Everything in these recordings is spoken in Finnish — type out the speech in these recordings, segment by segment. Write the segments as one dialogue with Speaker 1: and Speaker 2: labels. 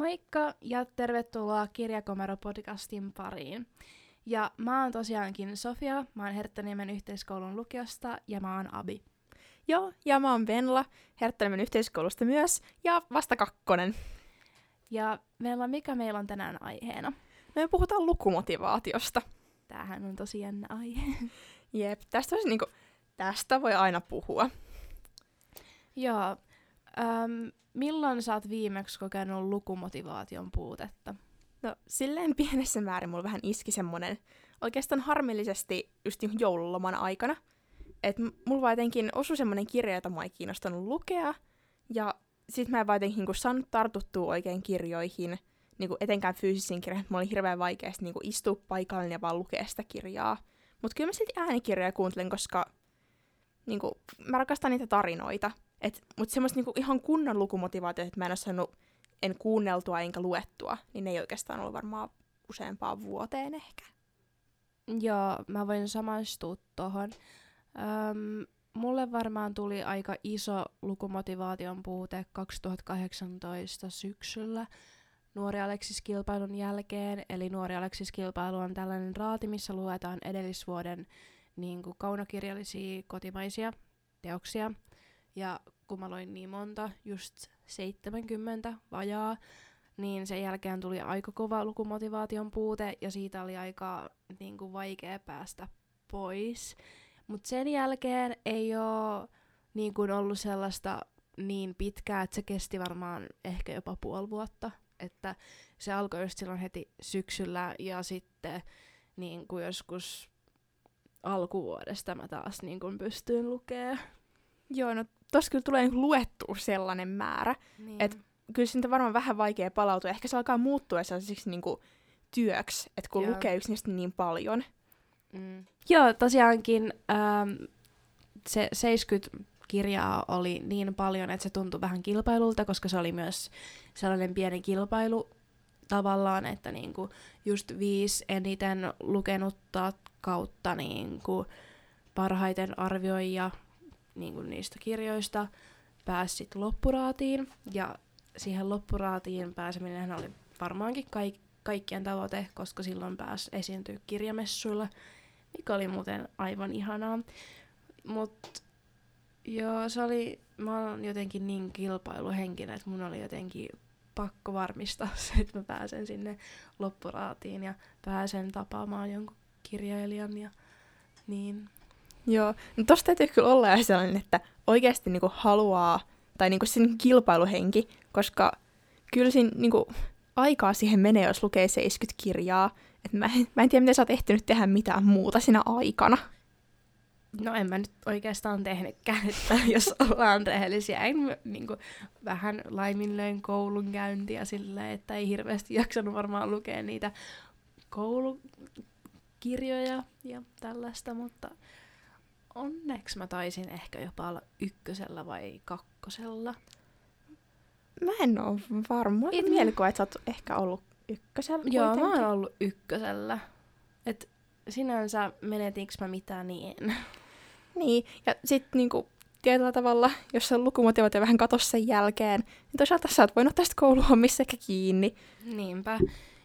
Speaker 1: Moikka ja tervetuloa Kirjakomero-podcastin pariin. Ja mä oon tosiaankin Sofia, mä oon Herttäniemen yhteiskoulun lukiosta ja mä oon Abi.
Speaker 2: Joo, ja mä oon Venla, Herttäniemen yhteiskoulusta myös, ja vasta kakkonen.
Speaker 1: Ja Venla, mikä meillä on tänään aiheena?
Speaker 2: Me puhutaan lukumotivaatiosta.
Speaker 1: Tämähän on tosi jännä aihe.
Speaker 2: Jep, tästä, olisi, niinku, tästä voi aina puhua.
Speaker 1: Joo. Öm, milloin sä oot viimeksi kokenut lukumotivaation puutetta?
Speaker 2: No silleen pienessä määrin mulla vähän iski semmonen, oikeastaan harmillisesti just niinku joululoman aikana. Että mulla vaan jotenkin osui semmonen kirja, jota mä ei kiinnostanut lukea. Ja sit mä en vaan jotenkin niinku saanut tartuttua oikein kirjoihin, niinku etenkään fyysisiin kirjoihin. Mulla oli hirveän vaikea niinku istua paikallinen ja vaan lukea sitä kirjaa. Mutta kyllä mä silti äänikirjoja kuuntelen, koska niinku, mä rakastan niitä tarinoita. Mutta semmoista niinku ihan kunnon lukumotivaatiota, että mä en ole saanut en kuunneltua enkä luettua, niin ne ei oikeastaan ollut varmaan useampaan vuoteen ehkä.
Speaker 1: Joo, mä voin samaistua tohon. Öm, mulle varmaan tuli aika iso lukumotivaation puute 2018 syksyllä Nuori Aleksis-kilpailun jälkeen. Eli Nuori Aleksis-kilpailu on tällainen raati, missä luetaan edellisvuoden niin kuin kaunokirjallisia kotimaisia teoksia. Ja kun mä loin niin monta, just 70 vajaa, niin sen jälkeen tuli aika kova lukumotivaation puute ja siitä oli aika niin kuin, vaikea päästä pois. Mutta sen jälkeen ei ole niin kuin, ollut sellaista niin pitkää, että se kesti varmaan ehkä jopa puoli vuotta. Että se alkoi just silloin heti syksyllä ja sitten niin kuin joskus alkuvuodesta mä taas niin kuin pystyin lukemaan.
Speaker 2: Joo, no tossa kyllä tulee niinku luettua sellainen määrä,
Speaker 1: Niin.
Speaker 2: että kyllä siitä varmaan vähän vaikea palautua. Ehkä se alkaa muuttua sellaiseksi niinku työksi, että kun
Speaker 1: Joo.
Speaker 2: lukee yksinkertaisesti niin paljon.
Speaker 1: Mm. Joo, tosiaankin ähm, se 70 kirjaa oli niin paljon, että se tuntui vähän kilpailulta, koska se oli myös sellainen pieni kilpailu tavallaan, että niinku just viisi eniten lukenutta kautta niinku parhaiten arvioija niinku niistä kirjoista pääsi loppuraatiin. Ja siihen loppuraatiin pääseminen oli varmaankin kaik- kaikkien tavoite, koska silloin pääsi esiintyä kirjamessuilla, mikä oli muuten aivan ihanaa. Mut joo, se oli, mä oon jotenkin niin kilpailuhenkinen, että mun oli jotenkin pakko varmistaa se, että mä pääsen sinne loppuraatiin ja pääsen tapaamaan jonkun kirjailijan ja niin.
Speaker 2: Joo, no tosta täytyy kyllä olla jo sellainen, että oikeasti niinku haluaa, tai niinku sen kilpailuhenki, koska kyllä siinä niinku aikaa siihen menee, jos lukee 70 kirjaa. Et mä, mä en tiedä, miten sä oot ehtinyt tehdä mitään muuta siinä aikana.
Speaker 1: No en mä nyt oikeastaan tehnytkään, että jos ollaan rehellisiä. En niin kuin, vähän laiminlöin koulunkäyntiä silleen, että ei hirveästi jaksanut varmaan lukea niitä koulukirjoja ja tällaista, mutta onneksi mä taisin ehkä jopa olla ykkösellä vai kakkosella.
Speaker 2: Mä en oo varma.
Speaker 1: Mä-
Speaker 2: mielikuva, että sä oot ehkä ollut ykkösellä
Speaker 1: Joo, mä
Speaker 2: kuitenkin.
Speaker 1: oon ollut ykkösellä. Et sinänsä menetinkö mä mitään niin?
Speaker 2: Niin, ja sitten niinku, tietyllä tavalla, jos se lukumotivaatio vähän katosi sen jälkeen, niin toisaalta sä oot voinut tästä kouluhommissa ehkä kiinni.
Speaker 1: Niinpä.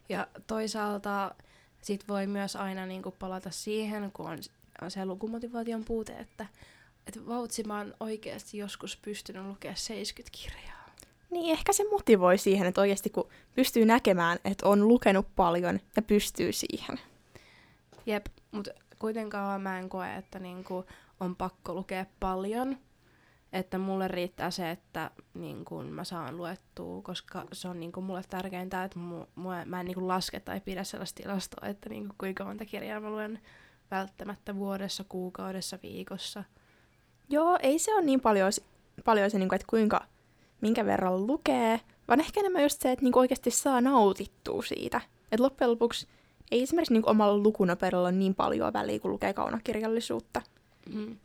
Speaker 1: Ja toisaalta sit voi myös aina niinku palata siihen, kun on, on se lukumotivaation puute, että et vautsi mä oon oikeasti joskus pystynyt lukemaan 70 kirjaa.
Speaker 2: Niin ehkä se motivoi siihen, että oikeasti kun pystyy näkemään, että on lukenut paljon ja pystyy siihen.
Speaker 1: Jep, mutta kuitenkaan mä en koe, että niinku on pakko lukea paljon. Että mulle riittää se, että niinku mä saan luettua, koska se on niinku mulle tärkeintä, että mu, mä en niinku laske tai pidä sellaista tilastoa, että niinku kuinka monta kirjaa mä luen välttämättä vuodessa, kuukaudessa, viikossa.
Speaker 2: Joo, ei se ole niin paljon, paljon se, niinku, että kuinka, minkä verran lukee, vaan ehkä enemmän just se, että niinku oikeasti saa nautittua siitä. Että loppujen lopuksi ei esimerkiksi niinku omalla lukunopeudella ole niin paljon väliä, kun lukee kaunokirjallisuutta.
Speaker 1: Mm.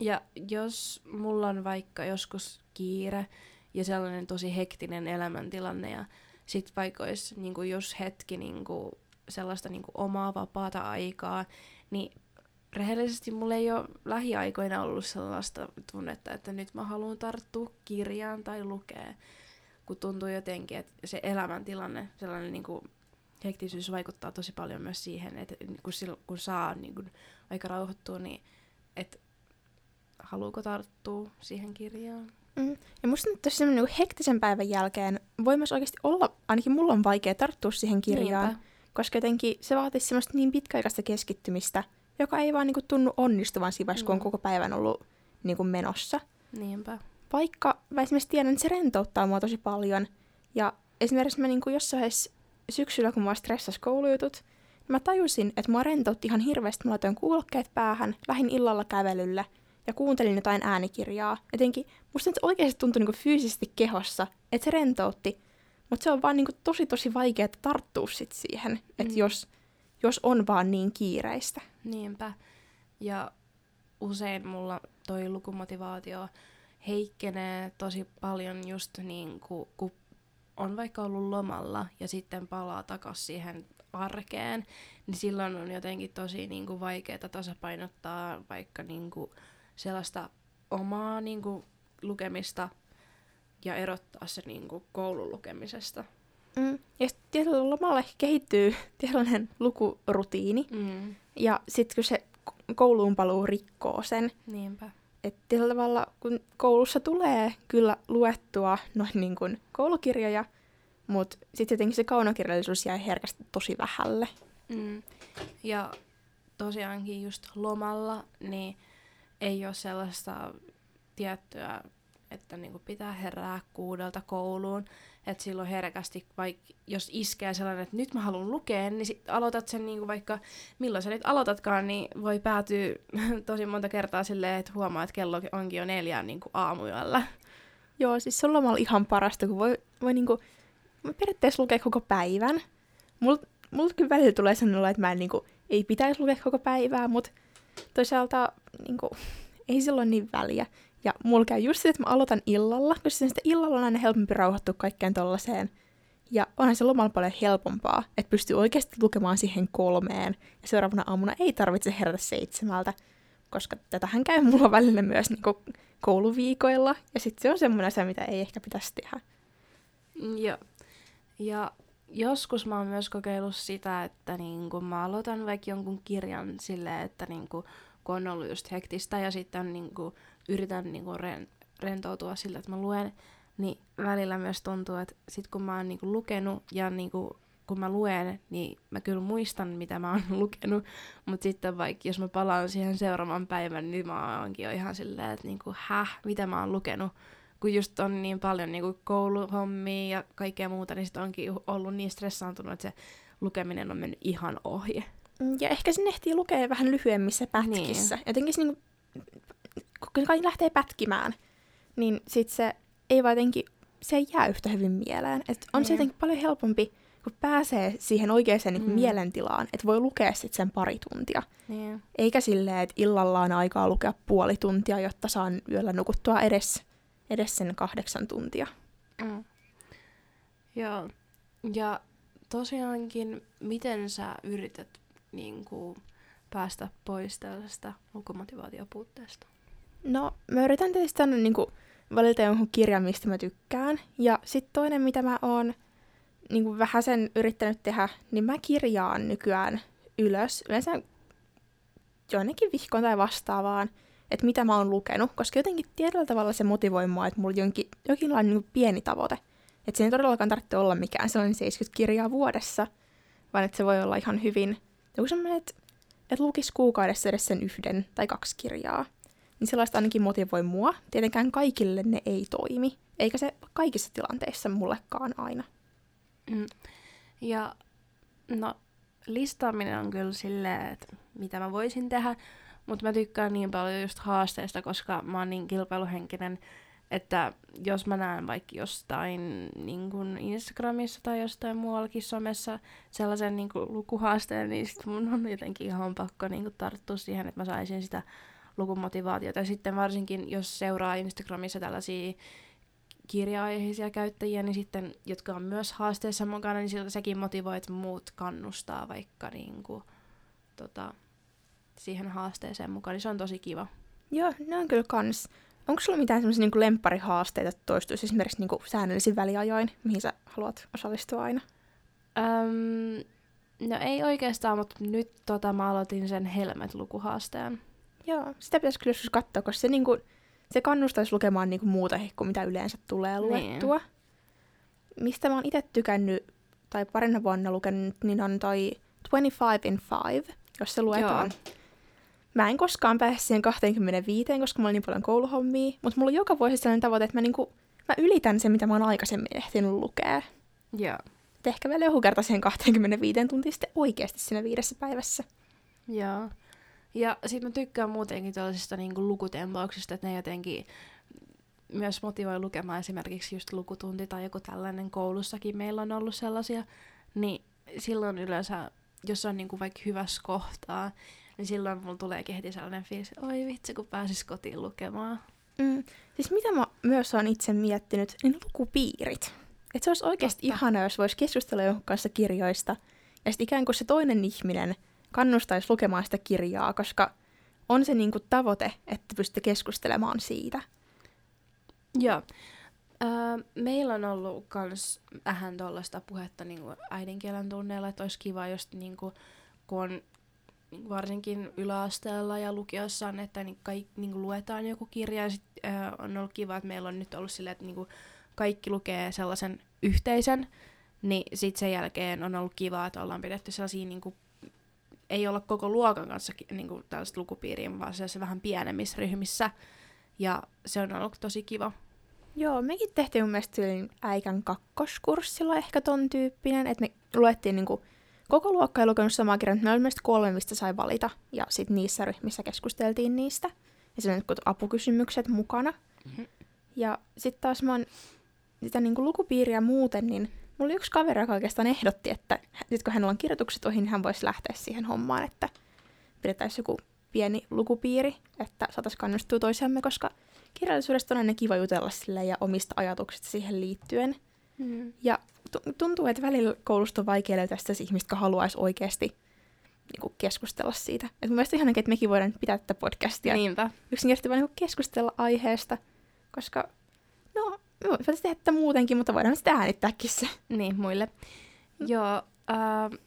Speaker 1: Ja jos mulla on vaikka joskus kiire ja sellainen tosi hektinen elämäntilanne ja sit vaikka olisi niinku jos hetki niinku sellaista niinku omaa vapaata aikaa, niin rehellisesti mulla ei ole lähiaikoina ollut sellaista tunnetta, että nyt mä haluan tarttua kirjaan tai lukea. kun tuntuu jotenkin, että se elämäntilanne, sellainen niin kuin hektisyys vaikuttaa tosi paljon myös siihen, että kun, silloin, kun saa niin kuin aika rauhoittua, niin että haluuko tarttua siihen kirjaan.
Speaker 2: Mm. Ja musta nyt tosi niin hektisen päivän jälkeen voi myös oikeasti olla, ainakin mulla on vaikea tarttua siihen kirjaan, Niinpä. Koska jotenkin se vaatisi semmoista niin pitkäaikaista keskittymistä, joka ei vaan niin kuin, tunnu onnistuvan siinä vaiheessa, mm. kun on mm. koko päivän ollut niin kuin, menossa.
Speaker 1: Niinpä.
Speaker 2: Vaikka mä esimerkiksi tiedän, että se rentouttaa mua tosi paljon. Ja esimerkiksi mä niin kuin jossain vaiheessa syksyllä, kun mua stressasi koulujutut, niin mä tajusin, että mua rentoutti ihan hirveästi. Mä laitoin kuulokkeet päähän, lähin illalla kävelylle ja kuuntelin jotain äänikirjaa. Jotenkin musta nyt oikeasti tuntui niin kuin fyysisesti kehossa, että se rentoutti. Mutta se on vaan niin kuin tosi tosi vaikea tarttua sit siihen, mm. että jos, jos on vaan niin kiireistä.
Speaker 1: Niinpä. Ja usein mulla toi lukumotivaatio heikkenee tosi paljon just niin kuin, kun on vaikka ollut lomalla ja sitten palaa takaisin siihen arkeen, niin silloin on jotenkin tosi niin kuin, vaikeaa tasapainottaa vaikka niin kuin, sellaista omaa niin kuin, lukemista ja erottaa se niin kuin, koulun lukemisesta.
Speaker 2: Mm. Ja tietyllä lomalla kehittyy tällainen lukurutiini. Mm. Ja sitten kun se kouluun paluu rikkoo sen.
Speaker 1: Niinpä.
Speaker 2: Että tietyllä tavalla, kun koulussa tulee kyllä luettua noin niin kuin koulukirjoja, mutta sitten jotenkin se kaunokirjallisuus jäi herkästi tosi vähälle.
Speaker 1: Mm. Ja tosiaankin just lomalla, niin ei ole sellaista tiettyä, että niinku pitää herää kuudelta kouluun. Että silloin herkästi, vaikka jos iskee sellainen, että nyt mä haluan lukea, niin sit aloitat sen niinku vaikka, milloin sä nyt aloitatkaan, niin voi päätyä tosi monta kertaa silleen, että huomaa, että kello onkin jo neljään niinku aamuyöllä.
Speaker 2: Joo, siis se on lomalla ihan parasta, kun voi, voi niinku, periaatteessa lukea koko päivän. Mulla mul kyllä välillä tulee sellainen, että mä en, niinku, ei pitäisi lukea koko päivää, mutta toisaalta niinku, ei silloin niin väliä. Ja mulla käy just se, että mä aloitan illalla, koska sitä illalla on aina helpompi rauhoittua kaikkeen tollaiseen. Ja onhan se lomalla paljon helpompaa, että pystyy oikeasti lukemaan siihen kolmeen. Ja seuraavana aamuna ei tarvitse herätä seitsemältä, koska tätähän käy mulla välillä myös niin kouluviikoilla. Ja sitten se on semmoinen asia, mitä ei ehkä pitäisi tehdä.
Speaker 1: Joo. Ja joskus mä oon myös kokeillut sitä, että niin kun mä aloitan vaikka jonkun kirjan silleen, että niin kun, kun on ollut just hektistä ja sitten niin kun, yritän niin ren, rentoutua sillä, että mä luen, niin välillä myös tuntuu, että sit kun mä oon niin kun, lukenut ja niin kun, kun mä luen, niin mä kyllä muistan, mitä mä oon lukenut, mutta sitten vaikka jos mä palaan siihen seuraavan päivän, niin mä oonkin jo ihan silleen, että niinku, häh, mitä mä oon lukenut, kun just on niin paljon niin kuin kouluhommia ja kaikkea muuta, niin sitten onkin ollut niin stressaantunut, että se lukeminen on mennyt ihan ohi.
Speaker 2: Ja ehkä sinne ehtii lukea vähän lyhyemmissä pätkissä. Niin. Jotenkin se, niin kun kaikki lähtee pätkimään, niin sit se ei vaan jotenkin, se ei jää yhtä hyvin mieleen. Et on niin. se jotenkin paljon helpompi, kun pääsee siihen oikeaan niin mm. mielentilaan, että voi lukea sit sen pari tuntia.
Speaker 1: Niin.
Speaker 2: Eikä silleen, että illalla on aikaa lukea puoli tuntia, jotta saan yöllä nukuttua edes edes sen kahdeksan tuntia.
Speaker 1: Mm. Joo. Ja tosiaankin, miten sä yrität niin kuin, päästä pois tällaisesta lukumotivaatiopuutteesta?
Speaker 2: No, mä yritän tietysti aina niin valita jonkun kirjan, mistä mä tykkään. Ja sitten toinen, mitä mä oon niin vähän sen yrittänyt tehdä, niin mä kirjaan nykyään ylös. Yleensä jonnekin vihkoon tai vastaavaan että mitä mä oon lukenut, koska jotenkin tietyllä tavalla se motivoi mua, että mulla on jonkin, jokinlainen niin pieni tavoite. Että se ei todellakaan tarvitse olla mikään sellainen 70 kirjaa vuodessa, vaan että se voi olla ihan hyvin joku semmoinen, että, että lukisi kuukaudessa edes sen yhden tai kaksi kirjaa. Niin sellaista ainakin motivoi mua. Tietenkään kaikille ne ei toimi, eikä se kaikissa tilanteissa mullekaan aina.
Speaker 1: Mm. Ja no, listaaminen on kyllä silleen, että mitä mä voisin tehdä, mutta mä tykkään niin paljon just haasteista, koska mä oon niin kilpailuhenkinen, että jos mä näen vaikka jostain niin kun Instagramissa tai jostain muuallakin somessa sellaisen niin lukuhaasteen, niin sit mun on jotenkin ihan pakko niin tarttua siihen, että mä saisin sitä lukumotivaatiota. Ja sitten varsinkin, jos seuraa Instagramissa tällaisia kirja-aiheisia käyttäjiä, niin sitten, jotka on myös haasteessa mukana, niin siltä sekin motivoi, että muut kannustaa vaikka niin kuin, tota, siihen haasteeseen mukaan, niin se on tosi kiva.
Speaker 2: Joo, ne on kyllä kans onko sulla mitään semmoisia niinku lempparihaasteita, että toistuisi esimerkiksi niinku säännöllisin väliajoin, mihin sä haluat osallistua aina?
Speaker 1: Öm, no ei oikeastaan, mutta nyt tota, mä aloitin sen Helmet-lukuhaasteen.
Speaker 2: Joo, sitä pitäisi kyllä joskus katsoa, koska se, niinku, se kannustaisi lukemaan niinku muuta kuin mitä yleensä tulee luettua. Niin. Mistä mä oon itse tykännyt, tai parina vuonna lukenut, niin on toi 25 in 5, jos se luetaan. Joo. Mä en koskaan pääse siihen 25, koska mulla on niin paljon kouluhommia, mutta mulla on joka vuosi sellainen tavoite, että mä, niinku, mä ylitän sen, mitä mä oon aikaisemmin ehtinyt lukea.
Speaker 1: Joo.
Speaker 2: Et ehkä vielä joku kerta siihen 25 tuntia sitten oikeasti siinä viidessä päivässä.
Speaker 1: Joo. Ja sitten mä tykkään muutenkin tällaisista niinku lukutempauksista, että ne jotenkin myös motivoi lukemaan esimerkiksi just lukutunti tai joku tällainen koulussakin meillä on ollut sellaisia, niin silloin yleensä, jos on niinku vaikka hyvässä kohtaa, niin silloin mulla tulee heti sellainen fiilis, että oi vitsi, kun pääsis kotiin lukemaan.
Speaker 2: Mm. Siis mitä mä myös oon itse miettinyt, niin lukupiirit. Että se olisi oikeasti ihana, jos voisi keskustella jonkun kanssa kirjoista, ja sitten ikään kuin se toinen ihminen kannustaisi lukemaan sitä kirjaa, koska on se niinku tavoite, että pystytte keskustelemaan siitä.
Speaker 1: Joo. Öö, meillä on ollut myös vähän tuollaista puhetta niinku äidinkielen tunneilla, että olisi kiva, jos niinku, kun on varsinkin yläasteella ja lukiossa on, että niin kaikki, niin luetaan joku kirja. Ja sit, äh, on ollut kiva, että meillä on nyt ollut silleen, että niin kaikki lukee sellaisen yhteisen. Niin sitten sen jälkeen on ollut kiva, että ollaan pidetty sellaisia, niin kuin, ei olla koko luokan kanssa niin kuin tällaista lukupiiriä, vaan se vähän pienemmissä ryhmissä. Ja se on ollut tosi kiva.
Speaker 2: Joo, mekin tehtiin mun mielestä äikän kakkoskurssilla ehkä ton tyyppinen, että me luettiin niinku koko luokka ei lukenut samaa kirjaa, mutta me oli kolme, mistä sai valita. Ja sitten niissä ryhmissä keskusteltiin niistä. Ja on apukysymykset mukana. Mm-hmm. Ja sitten taas mä oon sitä niin kuin lukupiiriä muuten, niin mulla oli yksi kaveri, joka oikeastaan ehdotti, että nyt kun hänellä on kirjoitukset ohi, niin hän voisi lähteä siihen hommaan, että pidetään joku pieni lukupiiri, että saataisiin kannustua toisiamme, koska kirjallisuudesta on aina kiva jutella sille ja omista ajatuksista siihen liittyen. Mm. Ja tuntuu, että välillä koulusta on vaikea löytää sitä ihmistä, joka haluaisi oikeasti niin kuin keskustella siitä. Et mun mielestä ihan että mekin voidaan pitää tätä podcastia.
Speaker 1: Niinpä.
Speaker 2: Yksinkertaisesti vaan niin keskustella aiheesta, koska no, voidaan tehdä tätä muutenkin, mutta voidaan sitä äänittääkin se.
Speaker 1: Niin, muille. Mm. Joo, äh,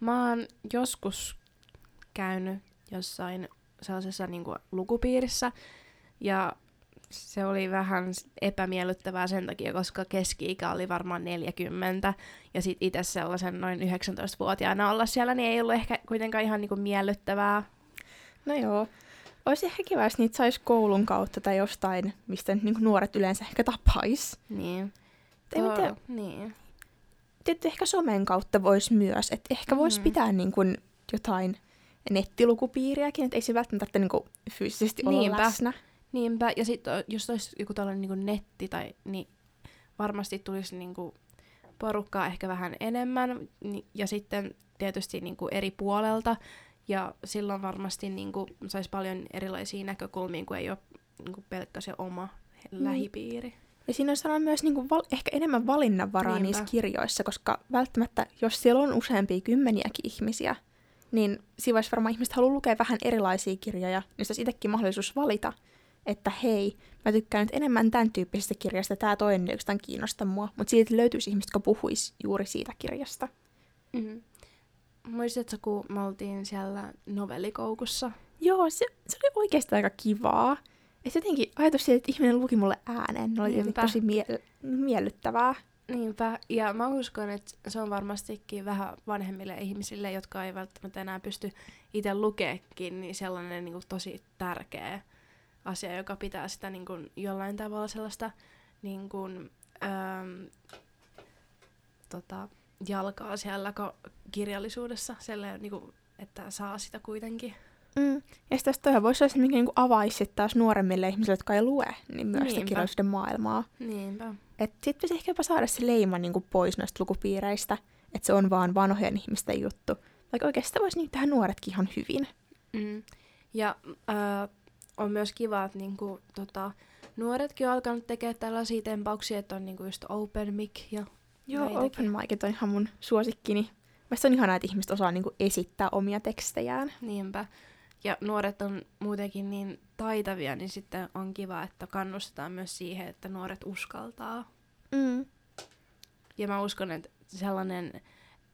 Speaker 1: mä oon joskus käynyt jossain sellaisessa niin kuin, lukupiirissä, ja se oli vähän epämiellyttävää sen takia, koska keski-ikä oli varmaan 40, ja sitten itse sellaisen noin 19-vuotiaana olla siellä, niin ei ollut ehkä kuitenkaan ihan niinku miellyttävää.
Speaker 2: No joo. Olisi ehkä kiva, jos niitä saisi koulun kautta tai jostain, mistä niinku nuoret yleensä ehkä tapais.
Speaker 1: Niin.
Speaker 2: Ei oh, mitään. Niin. Tietysti ehkä somen kautta voisi myös, että ehkä voisi mm. pitää niinku jotain nettilukupiiriäkin, että ei se välttämättä niinku fyysisesti Niinpä. olla läsnä.
Speaker 1: Niinpä, ja sitten jos olisi joku tällainen niin netti, tai, niin varmasti tulisi niin kuin porukkaa ehkä vähän enemmän, ja sitten tietysti niin kuin eri puolelta, ja silloin varmasti niin kuin, saisi paljon erilaisia näkökulmia, kun ei ole niin kuin pelkkä se oma mm. lähipiiri.
Speaker 2: Ja siinä on myös niin kuin val- ehkä enemmän valinnanvaraa Niinpä. niissä kirjoissa, koska välttämättä, jos siellä on useampia kymmeniäkin ihmisiä, niin siinä vaiheessa varmaan ihmiset haluaa lukea vähän erilaisia kirjoja, niin olisi itsekin mahdollisuus valita, että hei, mä tykkään nyt enemmän tämän tyyppisestä kirjasta, tämä toinen ei oikeastaan kiinnosta mua, mutta siitä löytyisi ihmiset, jotka puhuisi juuri siitä kirjasta.
Speaker 1: Mm-hmm. Muistatko, kun me oltiin siellä novellikoukussa?
Speaker 2: Joo, se, se oli oikeastaan aika kivaa. Ja jotenkin ajatus siitä, että ihminen luki mulle ääneen, ne oli Niinpä. tosi mie- miellyttävää.
Speaker 1: Niinpä, ja mä uskon, että se on varmastikin vähän vanhemmille ihmisille, jotka ei välttämättä enää pysty itse lukeekin, niin sellainen niin kuin, tosi tärkeä asia, joka pitää sitä niin kuin, jollain tavalla sellaista niin kuin, äm, tota, jalkaa siellä kirjallisuudessa, selle, niin kuin, että saa sitä kuitenkin.
Speaker 2: Mm. Ja sitten toihan voisi olla se, mikä niinku avaisi taas nuoremmille ihmisille, jotka ei lue, niin myös Niinpä. sitä kirjallisuuden maailmaa.
Speaker 1: Niinpä.
Speaker 2: Että sitten pitäisi ehkä jopa saada se leima niinku pois noista lukupiireistä, että se on vaan vanhojen ihmisten juttu. Vaikka oikeastaan voisi niin tehdä nuoretkin ihan hyvin.
Speaker 1: Mm. Ja äh, on myös kiva, että niinku, tota, nuoretkin on alkanut tekemään tällaisia tempauksia, että on niinku just open mic ja
Speaker 2: Joo, näitäkin. open mic on ihan mun suosikkini. Mielestäni on ihanaa, että ihmiset osaa niinku esittää omia tekstejään.
Speaker 1: Niinpä. ja nuoret on muutenkin niin taitavia, niin sitten on kiva, että kannustetaan myös siihen, että nuoret uskaltaa.
Speaker 2: Mm.
Speaker 1: Ja mä uskon, että sellainen,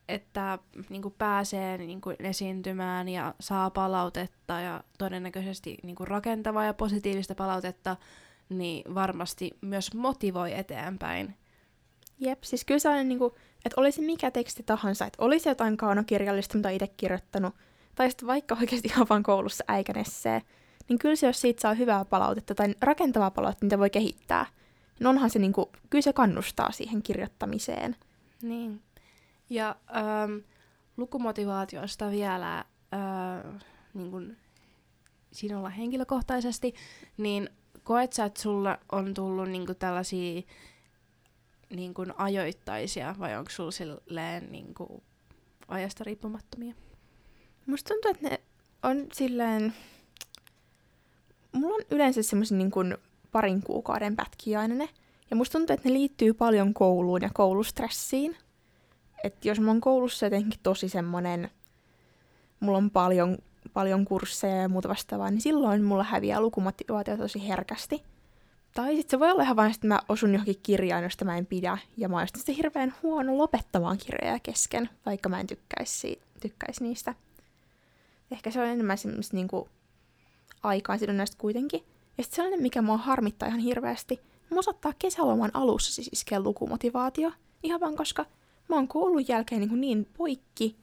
Speaker 1: että niin kuin pääsee niin kuin esiintymään ja saa palautetta ja todennäköisesti niin kuin rakentavaa ja positiivista palautetta, niin varmasti myös motivoi eteenpäin.
Speaker 2: Jep, siis kyllä sellainen, niin kuin, että olisi mikä teksti tahansa, että olisi jotain kaunokirjallista, mitä itse kirjoittanut, tai sitten vaikka oikeasti ihan vaan koulussa äikänessee, niin kyllä se, jos siitä saa hyvää palautetta tai rakentavaa palautetta, mitä voi kehittää, niin onhan se, niin kuin, kyllä se kannustaa siihen kirjoittamiseen.
Speaker 1: Niin. Ja ähm, lukumotivaatiosta vielä äh, niin kuin sinulla henkilökohtaisesti, niin koet sä, että sulla on tullut niin kuin tällaisia niin kuin ajoittaisia vai onko sulla silleen niin kuin ajasta riippumattomia?
Speaker 2: Musta tuntuu, että ne on silleen... Mulla on yleensä semmoisen niin kuin parin kuukauden pätkiä aina ne. Ja musta tuntuu, että ne liittyy paljon kouluun ja koulustressiin. Että jos mä oon koulussa jotenkin tosi semmonen, mulla on paljon, paljon kursseja ja muuta vastaavaa, niin silloin mulla häviää lukumotivaatio tosi herkästi. Tai sitten se voi olla ihan vain, että mä osun johonkin kirjaan, josta mä en pidä, ja mä oon sitten hirveän huono lopettamaan kirjoja kesken, vaikka mä en tykkäisi, tykkäisi niistä. Ehkä se on enemmän semmoista niinku aikaan sidonnaista kuitenkin. Ja sitten sellainen, mikä mua harmittaa ihan hirveästi, mua saattaa kesäloman alussa siis iskeä lukumotivaatio. Ihan vaan koska mä oon koulun jälkeen niin, niin poikki,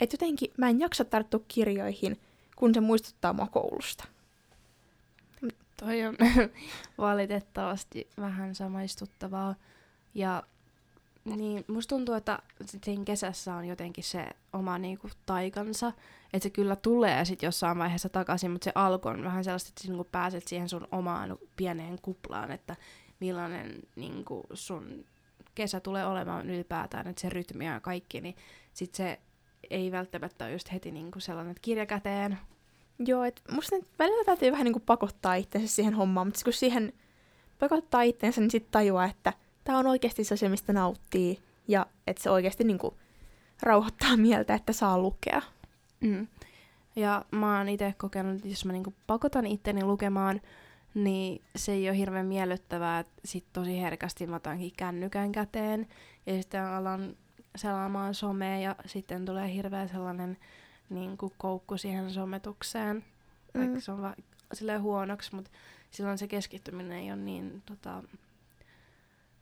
Speaker 2: että jotenkin mä en jaksa tarttua kirjoihin, kun se muistuttaa mua koulusta.
Speaker 1: Toi on valitettavasti vähän samaistuttavaa. Ja niin, musta tuntuu, että siinä kesässä on jotenkin se oma niinku, taikansa, että se kyllä tulee sitten jossain vaiheessa takaisin, mutta se alku on vähän sellaista, että niinku pääset siihen sun omaan pieneen kuplaan, että millainen niinku, sun kesä tulee olemaan ylipäätään, että se rytmi ja kaikki, niin sit se ei välttämättä ole just heti niinku sellainen, että kirja käteen.
Speaker 2: Joo, että musta nyt välillä täytyy vähän niinku pakottaa itsensä siihen hommaan, mutta kun siihen pakottaa itsensä, niin sitten tajuaa, että tämä on oikeasti se, mistä nauttii, ja että se oikeasti niinku rauhoittaa mieltä, että saa lukea.
Speaker 1: Mm. Ja mä oon itse kokenut, että jos mä niinku pakotan itteni lukemaan, niin se ei ole hirveän miellyttävää, että sit tosi herkästi mä otankin kännykän käteen ja sitten alan selaamaan somea ja sitten tulee hirveä sellainen niin kuin koukku siihen sometukseen. Mm. Vaikka se on va- silleen huonoksi, mutta silloin se keskittyminen ei ole niin tota,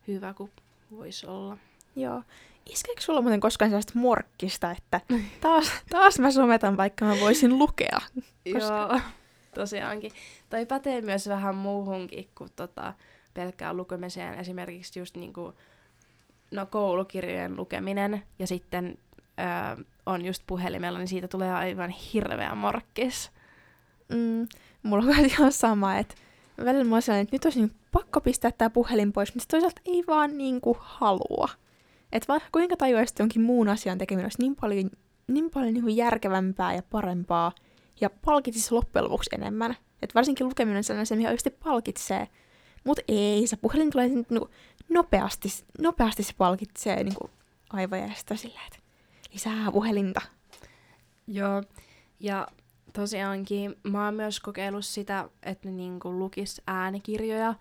Speaker 1: hyvä kuin voisi olla.
Speaker 2: Joo. Iskeekö sulla muuten koskaan sellaista morkkista, että taas, taas mä sometan, vaikka mä voisin lukea?
Speaker 1: Koska... Joo, tosiaankin. Toi pätee myös vähän muuhunkin kuin tota, pelkkään lukemiseen. Esimerkiksi just niinku, no, koulukirjojen lukeminen ja sitten öö, on just puhelimella, niin siitä tulee aivan hirveä morkkis.
Speaker 2: Mm, mulla on ihan sama, että välillä mä oon että nyt olisi niin pakko pistää tämä puhelin pois, mutta toisaalta ei vaan niinku halua. Että vaikka kuinka tajuaisi jonkin muun asian tekeminen olisi niin paljon, niin paljon niin järkevämpää ja parempaa, ja palkitsisi loppujen lopuksi enemmän. Että varsinkin lukeminen on sellainen, mikä oikeasti palkitsee. Mutta ei, se puhelin tulee niin kuin, nopeasti, nopeasti se palkitsee niin kuin, aivoja ja sitä että lisää puhelinta.
Speaker 1: Joo, ja tosiaankin mä oon myös kokeillut sitä, että niinku lukis äänikirjoja,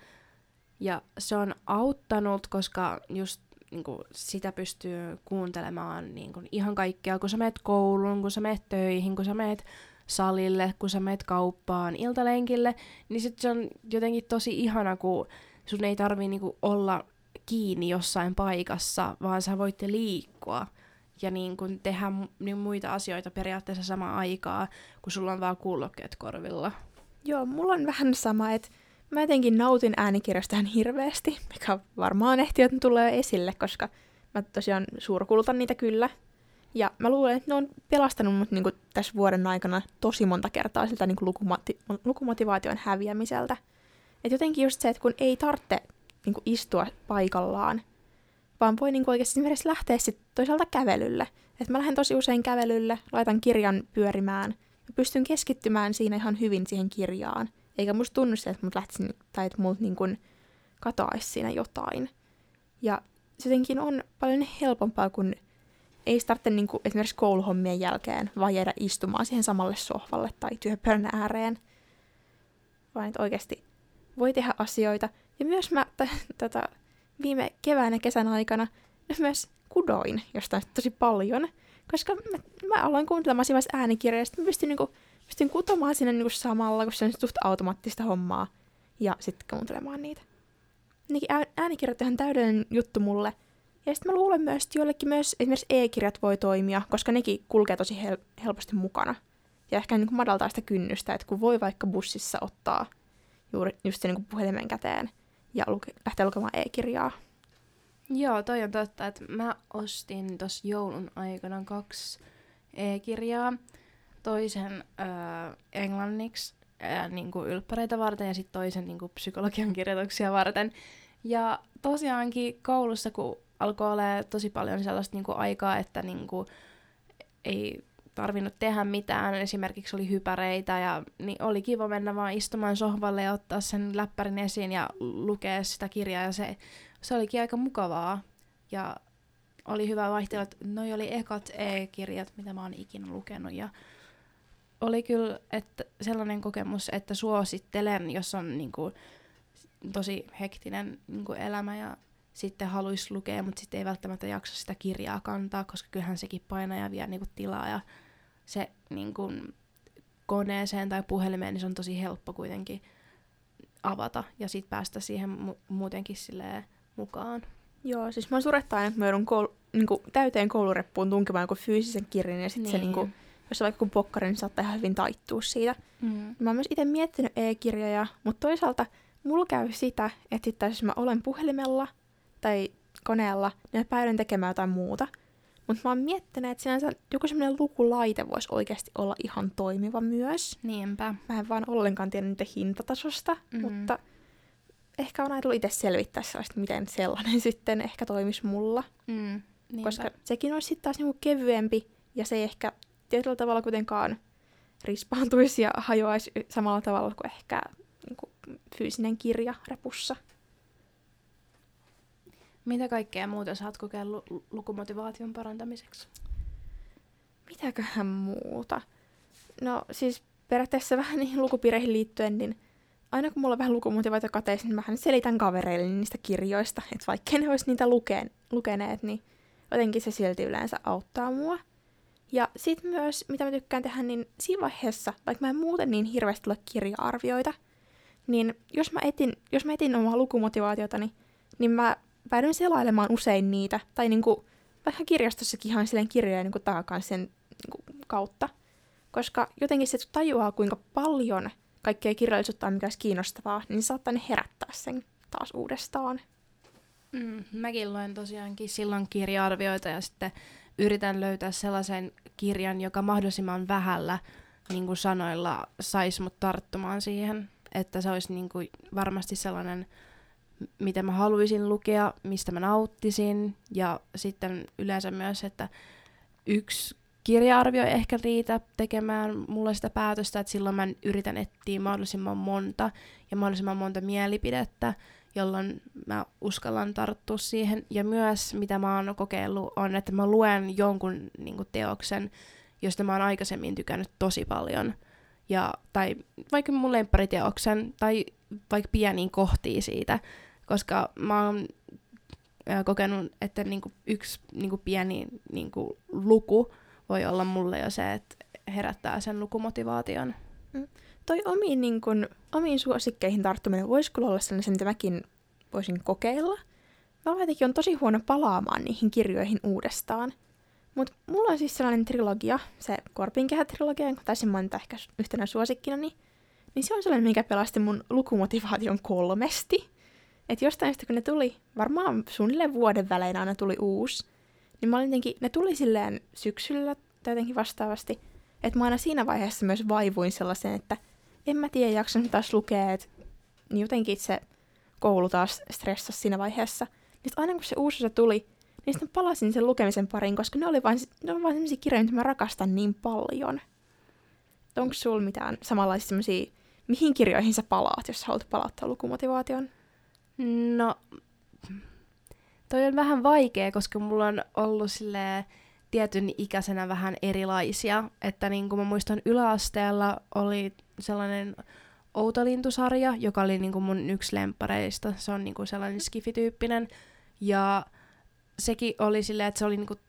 Speaker 1: ja se on auttanut, koska just niinku, sitä pystyy kuuntelemaan niinku, ihan kaikkea, kun sä meet kouluun, kun sä meet töihin, kun sä meet salille, kun sä meet kauppaan, iltalenkille, niin sit se on jotenkin tosi ihana, kun sun ei tarvi niinku olla kiinni jossain paikassa, vaan sä voit liikkua ja niin kun tehdä niin muita asioita periaatteessa samaan aikaa, kun sulla on vaan kuulokkeet korvilla.
Speaker 2: Joo, mulla on vähän sama, että mä jotenkin nautin äänikirjasta ihan hirveästi, mikä varmaan ehti, että tulee esille, koska mä tosiaan suurkulutan niitä kyllä. Ja mä luulen, että ne on pelastanut mut niinku tässä vuoden aikana tosi monta kertaa siltä niinku lukumati- lukumotivaation häviämiseltä. Et jotenkin just se, että kun ei tarvitse niinku istua paikallaan, vaan voi niinku oikeasti esimerkiksi lähteä sit toisaalta kävelylle. Et mä lähden tosi usein kävelylle, laitan kirjan pyörimään ja pystyn keskittymään siinä ihan hyvin siihen kirjaan. Eikä musta tunnu se, että mut lähtisin, tai että mut niinku katoaisi siinä jotain. Ja se jotenkin on paljon helpompaa, kun ei tarvitse niinku esimerkiksi kouluhommien jälkeen vaan jäädä istumaan siihen samalle sohvalle tai työpöydän ääreen. Vaan että oikeasti voi tehdä asioita. Ja myös mä t- tota, viime keväänä kesän aikana myös kudoin jostain tosi paljon. Koska mä, mä aloin kuuntelemaan siinä äänikirjaa ja sitten mä pystyn, niinku, pystyn kutomaan siinä niinku samalla, kun se on suht automaattista hommaa. Ja sitten kuuntelemaan niitä. Niinkin äänikirjat on ihan täydellinen juttu mulle – ja sitten mä luulen myös, että joillekin myös esimerkiksi e-kirjat voi toimia, koska nekin kulkee tosi hel- helposti mukana. Ja ehkä niin kuin madaltaa sitä kynnystä, että kun voi vaikka bussissa ottaa juuri just se niin puhelimen käteen ja luke- lähteä lukemaan e-kirjaa.
Speaker 1: Joo, toi on totta, että mä ostin tuossa joulun aikana kaksi e-kirjaa. Toisen äh, englanniksi äh, niin kuin ylppäreitä varten ja sitten toisen niin kuin psykologian kirjoituksia varten. Ja tosiaankin koulussa, kun alkoi olla tosi paljon sellaista niinku aikaa, että niinku ei tarvinnut tehdä mitään, esimerkiksi oli hypäreitä ja niin oli kiva mennä vaan istumaan sohvalle ja ottaa sen läppärin esiin ja lukea sitä kirjaa. Ja se, se olikin aika mukavaa. Ja oli hyvä vaihtelu, että noi oli ekat e-kirjat, mitä mä oon ikinä lukenut. Ja oli kyllä että sellainen kokemus, että suosittelen, jos on niinku, tosi hektinen niinku elämä ja sitten haluaisi lukea, mutta sitten ei välttämättä jaksa sitä kirjaa kantaa, koska kyllähän sekin painaa ja vie niinku tilaa ja se niinku, koneeseen tai puhelimeen, niin se on tosi helppo kuitenkin avata ja sitten päästä siihen mu- muutenkin silleen mukaan.
Speaker 2: Joo, siis mä surettaa aina, että mä joudun koul- niinku, täyteen koulureppuun tunkemaan joku fyysisen kirjan ja sitten niin. se niinku, jos on vaikka kun pokkari, niin saattaa ihan hyvin taittua siitä. Mm. Mä oon myös itse miettinyt e-kirjoja, mutta toisaalta mulla käy sitä, että sitten jos mä olen puhelimella tai koneella, niin mä päädyin tekemään jotain muuta. Mutta mä oon miettinyt, että sinänsä joku semmoinen lukulaite voisi oikeasti olla ihan toimiva myös.
Speaker 1: Niinpä.
Speaker 2: Mä en vaan ollenkaan tiedä niitä hintatasosta, mm-hmm. mutta ehkä on ajatellut itse selvittää sellaista, miten sellainen sitten ehkä toimisi mulla. Mm, Koska sekin olisi sitten taas niinku kevyempi ja se ei ehkä tietyllä tavalla kuitenkaan rispaantuisi ja hajoaisi samalla tavalla kuin ehkä niinku fyysinen kirja repussa.
Speaker 1: Mitä kaikkea muuta sä oot kokeillut lukumotivaation parantamiseksi?
Speaker 2: Mitäköhän muuta? No siis periaatteessa vähän niihin lukupiireihin liittyen, niin aina kun mulla on vähän lukumotivaatio kateissa, niin mähän selitän kavereille niistä kirjoista, että vaikka ne olisi niitä lukeen, lukeneet, niin jotenkin se silti yleensä auttaa mua. Ja sitten myös, mitä mä tykkään tehdä, niin siinä vaiheessa, vaikka mä en muuten niin hirveästi ole kirja-arvioita, niin jos mä etin, jos mä etin omaa lukumotivaatiota, niin, niin mä päädyin selailemaan usein niitä, tai niinku, vaikka kirjastossakin ihan silleen kirjoja niinku sen niinku, kautta. Koska jotenkin se tajuaa, kuinka paljon kaikkea kirjallisuutta on, mikä olisi kiinnostavaa, niin saattaa ne herättää sen taas uudestaan.
Speaker 1: Mm, mäkin luen tosiaankin silloin kirja-arvioita ja sitten yritän löytää sellaisen kirjan, joka mahdollisimman vähällä niin kuin sanoilla saisi mut tarttumaan siihen. Että se olisi niin kuin varmasti sellainen mitä mä haluaisin lukea, mistä mä nauttisin. Ja sitten yleensä myös, että yksi kirja-arvio ei ehkä riitä tekemään mulle sitä päätöstä, että silloin mä yritän etsiä mahdollisimman monta ja mahdollisimman monta mielipidettä, jolloin mä uskallan tarttua siihen. Ja myös, mitä mä oon kokeillut, on, että mä luen jonkun niin kuin, teoksen, josta mä oon aikaisemmin tykännyt tosi paljon. Ja, tai vaikka mun lemppariteoksen, tai vaikka pieniin kohtiin siitä, koska mä oon kokenut, että niinku yksi niinku pieni niinku luku voi olla mulle jo se, että herättää sen lukumotivaation.
Speaker 2: Mm. Toi omiin, niin kun, omiin suosikkeihin tarttuminen voisi kyllä olla sellainen, mitä mäkin voisin kokeilla. Mä jotenkin on tosi huono palaamaan niihin kirjoihin uudestaan. Mutta mulla on siis sellainen trilogia, se Korpinkehä-trilogia, jonka taisin mainita ehkä yhtenä suosikkina, niin, niin se on sellainen, mikä pelasti mun lukumotivaation kolmesti. Että jostain sitten, kun ne tuli, varmaan suunnilleen vuoden välein aina tuli uusi, niin mä olin jotenkin, ne tuli silleen syksyllä tai jotenkin vastaavasti, että mä aina siinä vaiheessa myös vaivuin sellaisen, että en mä tiedä, jaksan taas lukea, että niin jotenkin se koulu taas stressasi siinä vaiheessa. Niin aina kun se uusi osa tuli, niin sitten palasin sen lukemisen pariin, koska ne oli vain, ne oli vain sellaisia kirjoja, mitä mä rakastan niin paljon. Onko sulla mitään samanlaisia sellaisia, mihin kirjoihin sä palaat, jos sä haluat palauttaa lukumotivaation?
Speaker 1: No, toi on vähän vaikea, koska mulla on ollut sille tietyn ikäisenä vähän erilaisia. Että niin kuin mä muistan yläasteella oli sellainen Outolintusarja, joka oli niin kuin mun yksi lemppareista. Se on niin kuin sellainen skifityyppinen. Ja sekin oli silleen, että se oli niin kuin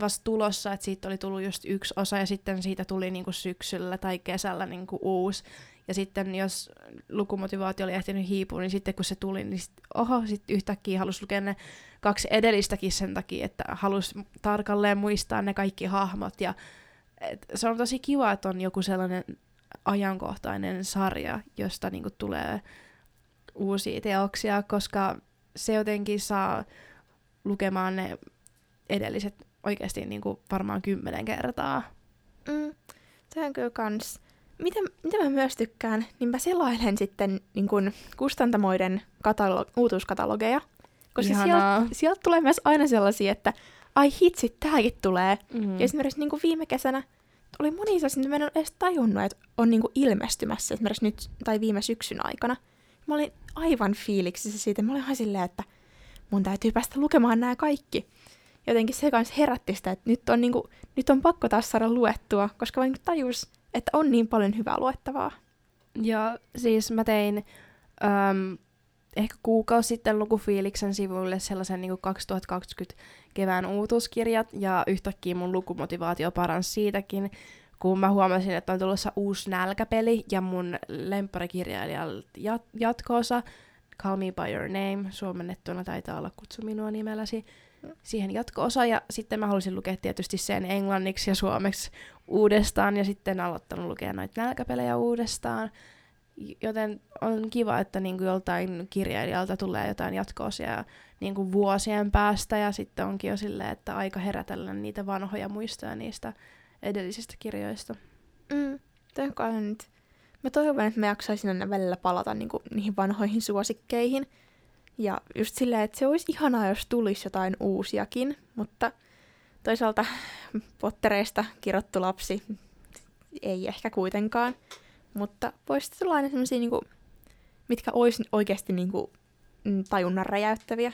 Speaker 1: vasta tulossa, että siitä oli tullut just yksi osa ja sitten siitä tuli niinku syksyllä tai kesällä niinku uusi. Ja sitten jos lukumotivaatio oli ehtinyt hiipua, niin sitten kun se tuli, niin sit, oho, sitten yhtäkkiä halusi lukea ne kaksi edellistäkin sen takia, että halusi tarkalleen muistaa ne kaikki hahmot. Ja et, se on tosi kiva, että on joku sellainen ajankohtainen sarja, josta niinku tulee uusia teoksia, koska se jotenkin saa lukemaan ne edelliset oikeasti niin kuin varmaan kymmenen kertaa.
Speaker 2: Mm, se on kyllä kans. Mitä, mitä mä myös tykkään, niin mä selailen sitten niin kuin kustantamoiden katalo- uutuuskatalogeja. Koska sieltä, sieltä tulee myös aina sellaisia, että ai hitsi, tääkin tulee. Mm. Ja esimerkiksi niin kuin viime kesänä oli moni sellaisia, että mä en ole edes tajunnut, että on niin kuin ilmestymässä esimerkiksi nyt tai viime syksyn aikana. Mä olin aivan fiiliksissä siitä. Mä olin ihan silleen, että mun täytyy päästä lukemaan nämä kaikki jotenkin se kanssa herätti sitä, että nyt on, niinku, nyt on pakko taas saada luettua, koska vain tajus, että on niin paljon hyvää luettavaa.
Speaker 1: Ja siis mä tein äm, ehkä kuukausi sitten lukufiiliksen sivuille sellaisen niin 2020 kevään uutuuskirjat, ja yhtäkkiä mun lukumotivaatio paransi siitäkin, kun mä huomasin, että on tulossa uusi nälkäpeli, ja mun lempparikirjailijalta jat- jatkoosa, Call Me By Your Name, suomennettuna taitaa olla Kutsu minua nimelläsi, siihen jatko-osa, ja sitten mä halusin lukea tietysti sen englanniksi ja suomeksi uudestaan, ja sitten aloittanut lukea noita nälkäpelejä uudestaan. Joten on kiva, että niinku joltain kirjailijalta tulee jotain jatkoosia niinku vuosien päästä, ja sitten onkin jo silleen, että aika herätellä niitä vanhoja muistoja niistä edellisistä kirjoista.
Speaker 2: Mm, nyt. Mä toivon, että mä jaksaisin aina välillä palata niinku niihin vanhoihin suosikkeihin, ja just silleen, että se olisi ihanaa, jos tulisi jotain uusiakin, mutta toisaalta pottereista kirottu lapsi ei ehkä kuitenkaan. Mutta voisi tulla aina sellaisia, niinku, mitkä olisi oikeasti niinku, mm, tajunnan räjäyttäviä.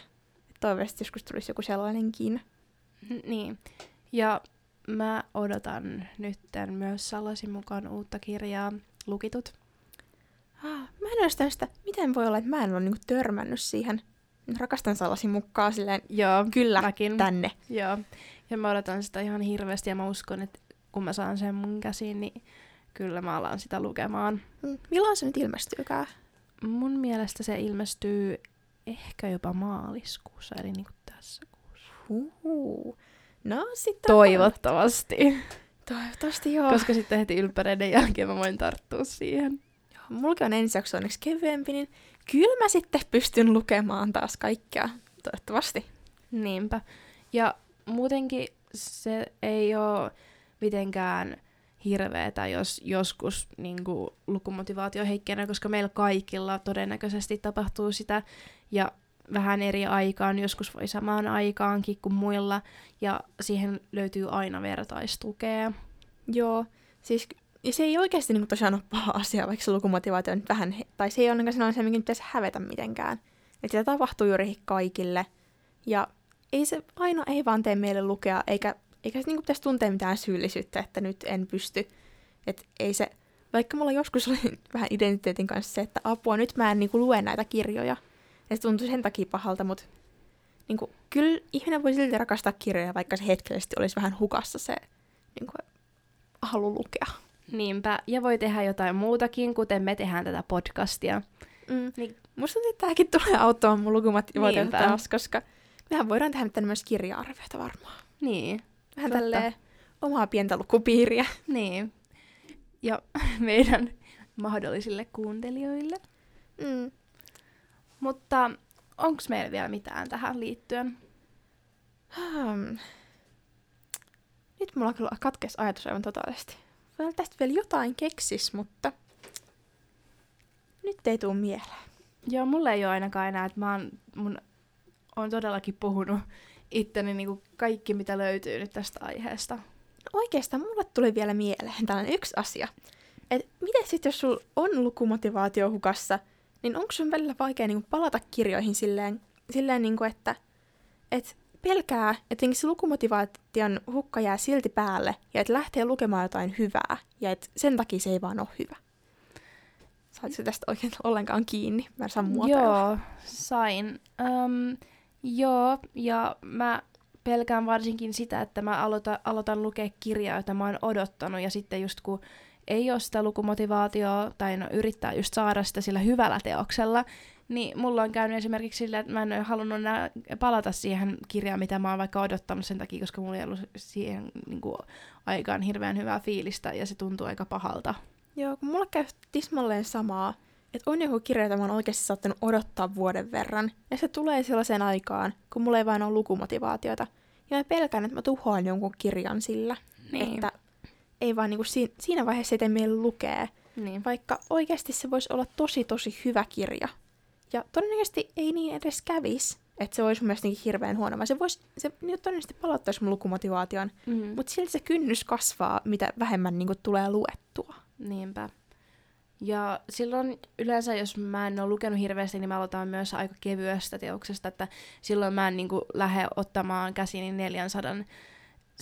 Speaker 2: Toivottavasti joskus tulisi joku sellainenkin.
Speaker 1: Niin. Ja mä odotan nytten myös Salasin mukaan uutta kirjaa Lukitut
Speaker 2: ah, mä en ole sitä, miten voi olla, että mä en ole niinku törmännyt siihen. Rakastan salasin mukaan silleen,
Speaker 1: Joo,
Speaker 2: kyllä,
Speaker 1: mäkin.
Speaker 2: tänne.
Speaker 1: Joo, ja mä odotan sitä ihan hirveästi ja mä uskon, että kun mä saan sen mun käsiin, niin kyllä mä alan sitä lukemaan.
Speaker 2: Mm. Milloin se nyt ilmestyykään?
Speaker 1: Mun mielestä se ilmestyy ehkä jopa maaliskuussa, eli niinku tässä kuussa.
Speaker 2: Uhu. No sitten...
Speaker 1: Toivottavasti.
Speaker 2: Toivottavasti joo.
Speaker 1: Koska sitten heti ylppäreiden jälkeen mä voin tarttua siihen
Speaker 2: mullakin on ensi jakso onneksi kevyempi, niin kyllä mä sitten pystyn lukemaan taas kaikkea, toivottavasti.
Speaker 1: Niinpä. Ja muutenkin se ei ole mitenkään hirveetä, jos joskus niin kuin, lukumotivaatio heikkenee, koska meillä kaikilla todennäköisesti tapahtuu sitä, ja vähän eri aikaan, joskus voi samaan aikaankin kuin muilla, ja siihen löytyy aina vertaistukea.
Speaker 2: Joo, siis ja se ei oikeasti niin kuin, tosiaan ole paha asia, vaikka se lukumotivaatio on nyt vähän, tai se ei ole sellainen se, mikä pitäisi hävetä mitenkään. Että sitä tapahtuu juuri kaikille. Ja ei se aina ei vaan tee meille lukea, eikä, eikä se niin kuin, pitäisi tuntea mitään syyllisyyttä, että nyt en pysty. Että ei se, vaikka mulla joskus oli vähän identiteetin kanssa se, että apua, nyt mä en niin kuin, lue näitä kirjoja. Ja se tuntui sen takia pahalta, mutta niin kuin, kyllä ihminen voi silti rakastaa kirjoja, vaikka se hetkellisesti olisi vähän hukassa se niin kuin, halu lukea.
Speaker 1: Niinpä, ja voi tehdä jotain muutakin, kuten me tehdään tätä podcastia.
Speaker 2: Mm. Niin. Musta tuntuu, että tämäkin tulee auttamaan mun lukumotivaatiota taas, koska mehän voidaan tehdä tänne myös kirja-arvioita varmaan.
Speaker 1: Niin.
Speaker 2: Vähän Totta. tälleen omaa pientä lukupiiriä.
Speaker 1: Niin. Ja meidän mahdollisille kuuntelijoille.
Speaker 2: Mm.
Speaker 1: Mutta onko meillä vielä mitään tähän liittyen?
Speaker 2: Hmm. Nyt mulla kyllä katkes ajatus aivan totaalisesti vielä tästä vielä jotain keksis, mutta nyt ei tuu mieleen.
Speaker 1: Joo, mulle ei ole ainakaan enää, että mä oon, mun on todellakin puhunut itteni niinku kaikki, mitä löytyy nyt tästä aiheesta.
Speaker 2: Oikeastaan mulle tuli vielä mieleen tällainen yksi asia. Et miten sitten, jos sulla on lukumotivaatio hukassa, niin onko sun välillä vaikea niinku palata kirjoihin silleen, silleen niinku, että et pelkää, että se lukumotivaation hukka jää silti päälle ja että lähtee lukemaan jotain hyvää ja että sen takia se ei vaan ole hyvä. Saatko tästä oikein ollenkaan kiinni? Mä en saa muotoilla.
Speaker 1: Joo, sain. Um, joo, ja mä pelkään varsinkin sitä, että mä aloitan, aloitan lukea kirjaa, jota mä oon odottanut, ja sitten just kun ei ole sitä lukumotivaatioa, tai no yrittää just saada sitä sillä hyvällä teoksella, niin mulla on käynyt esimerkiksi sillä, että mä en ole halunnut enää palata siihen kirjaan, mitä mä oon vaikka odottanut sen takia, koska mulla ei ollut siihen niin kuin, aikaan hirveän hyvää fiilistä, ja se tuntuu aika pahalta.
Speaker 2: Joo, kun mulla käy tismalleen samaa, että on joku kirja, jota mä oon oikeasti saattanut odottaa vuoden verran, ja se tulee sellaiseen aikaan, kun mulla ei vain ole lukumotivaatiota. Ja mä pelkään, että mä tuhoan jonkun kirjan sillä,
Speaker 1: Niin.
Speaker 2: että ei vaan niinku si- siinä vaiheessa ei tee lukea,
Speaker 1: Niin.
Speaker 2: vaikka oikeasti se voisi olla tosi tosi hyvä kirja. Ja todennäköisesti ei niin edes kävis, että se olisi mun mielestä niin hirveän huono, vaan se, vois, se niin todennäköisesti palauttaisi mun lukumotivaation,
Speaker 1: Mm.
Speaker 2: mutta silti se kynnys kasvaa, mitä vähemmän niin tulee luettua.
Speaker 1: Niinpä. Ja silloin yleensä, jos mä en ole lukenut hirveästi, niin mä aloitan myös aika kevyestä teoksesta, että silloin mä en niin kuin, lähde ottamaan käsiini 400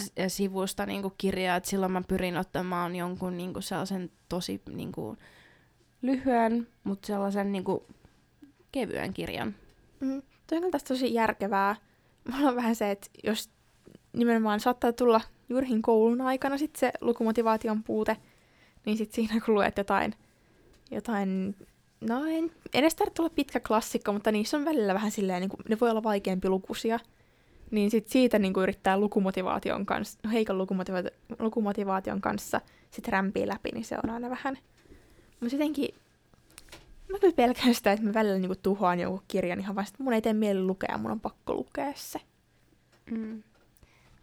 Speaker 1: s- sivusta niin kuin, kirjaa, että silloin mä pyrin ottamaan jonkun niin kuin, sellaisen tosi niin kuin, lyhyen, mutta sellaisen niin kuin, kevyen kirjan.
Speaker 2: Mm, toi on tästä tosi järkevää. Mulla on vähän se, että jos nimenomaan saattaa tulla juurikin koulun aikana sit se lukumotivaation puute, niin sit siinä kun luet jotain, jotain no en, edes tarvitse olla pitkä klassikko, mutta niissä on välillä vähän silleen, niin kuin, ne voi olla vaikeampi lukuisia. Niin sit siitä niin kuin yrittää lukumotivaation kanssa, no heikon lukumotivaation, lukumotivaation kanssa sit rämpii läpi, niin se on aina vähän. Mutta jotenkin Mä kyllä pelkään sitä, että mä välillä niinku tuhoan jonkun kirjan ihan että mun ei tee mieli lukea, mun on pakko lukea se.
Speaker 1: Mm.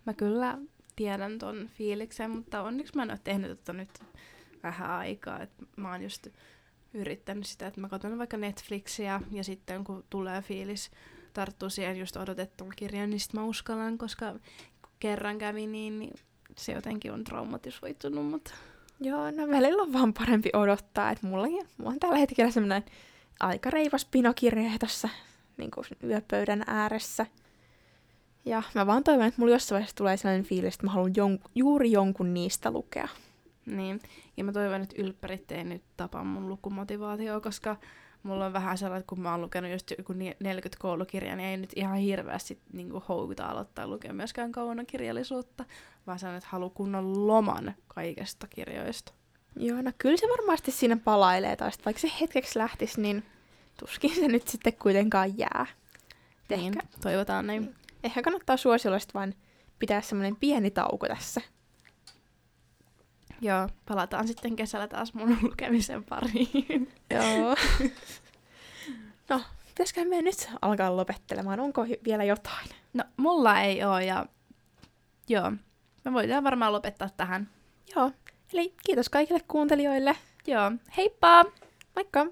Speaker 1: Mä kyllä tiedän ton fiiliksen, mutta onneksi mä en ole tehnyt tota nyt vähän aikaa. Et mä oon just yrittänyt sitä, että mä katson vaikka Netflixiä ja sitten kun tulee fiilis tarttuu siihen just odotettuun kirjaan, niin sit mä uskallan, koska kun kerran kävi niin, niin se jotenkin on traumatisoitunut, mutta
Speaker 2: Joo, no välillä on vaan parempi odottaa, että mullakin, mulla on tällä hetkellä semmoinen aika reivas pinokirja tuossa niin yöpöydän ääressä. Ja mä vaan toivon, että mulla jossain vaiheessa tulee sellainen fiilis, että mä haluan jon- juuri jonkun niistä lukea.
Speaker 1: niin. Ja mä toivon, että ylppärit ei nyt tapa mun lukumotivaatioa, koska mulla on vähän sellainen, että kun mä oon lukenut just joku ni- 40 koulukirjaa, niin ei nyt ihan hirveästi niin houkuta aloittaa lukea myöskään kauan kirjallisuutta, vaan sellainen, että haluaa kunnon loman kaikesta kirjoista.
Speaker 2: Joo, no kyllä se varmasti siinä palailee taas, vaikka se hetkeksi lähtisi, niin tuskin se nyt sitten kuitenkaan jää.
Speaker 1: Niin,
Speaker 2: Ehkä,
Speaker 1: toivotaan näin.
Speaker 2: ehkä kannattaa suosiolla vaan pitää semmoinen pieni tauko tässä.
Speaker 1: Joo, palataan sitten kesällä taas mun lukemisen pariin.
Speaker 2: Joo. no, pitäisikö me nyt alkaa lopettelemaan? Onko hy- vielä jotain?
Speaker 1: No, mulla ei oo ja joo, me voidaan varmaan lopettaa tähän.
Speaker 2: Joo. Eli kiitos kaikille kuuntelijoille.
Speaker 1: Joo, heippa!
Speaker 2: Moikka!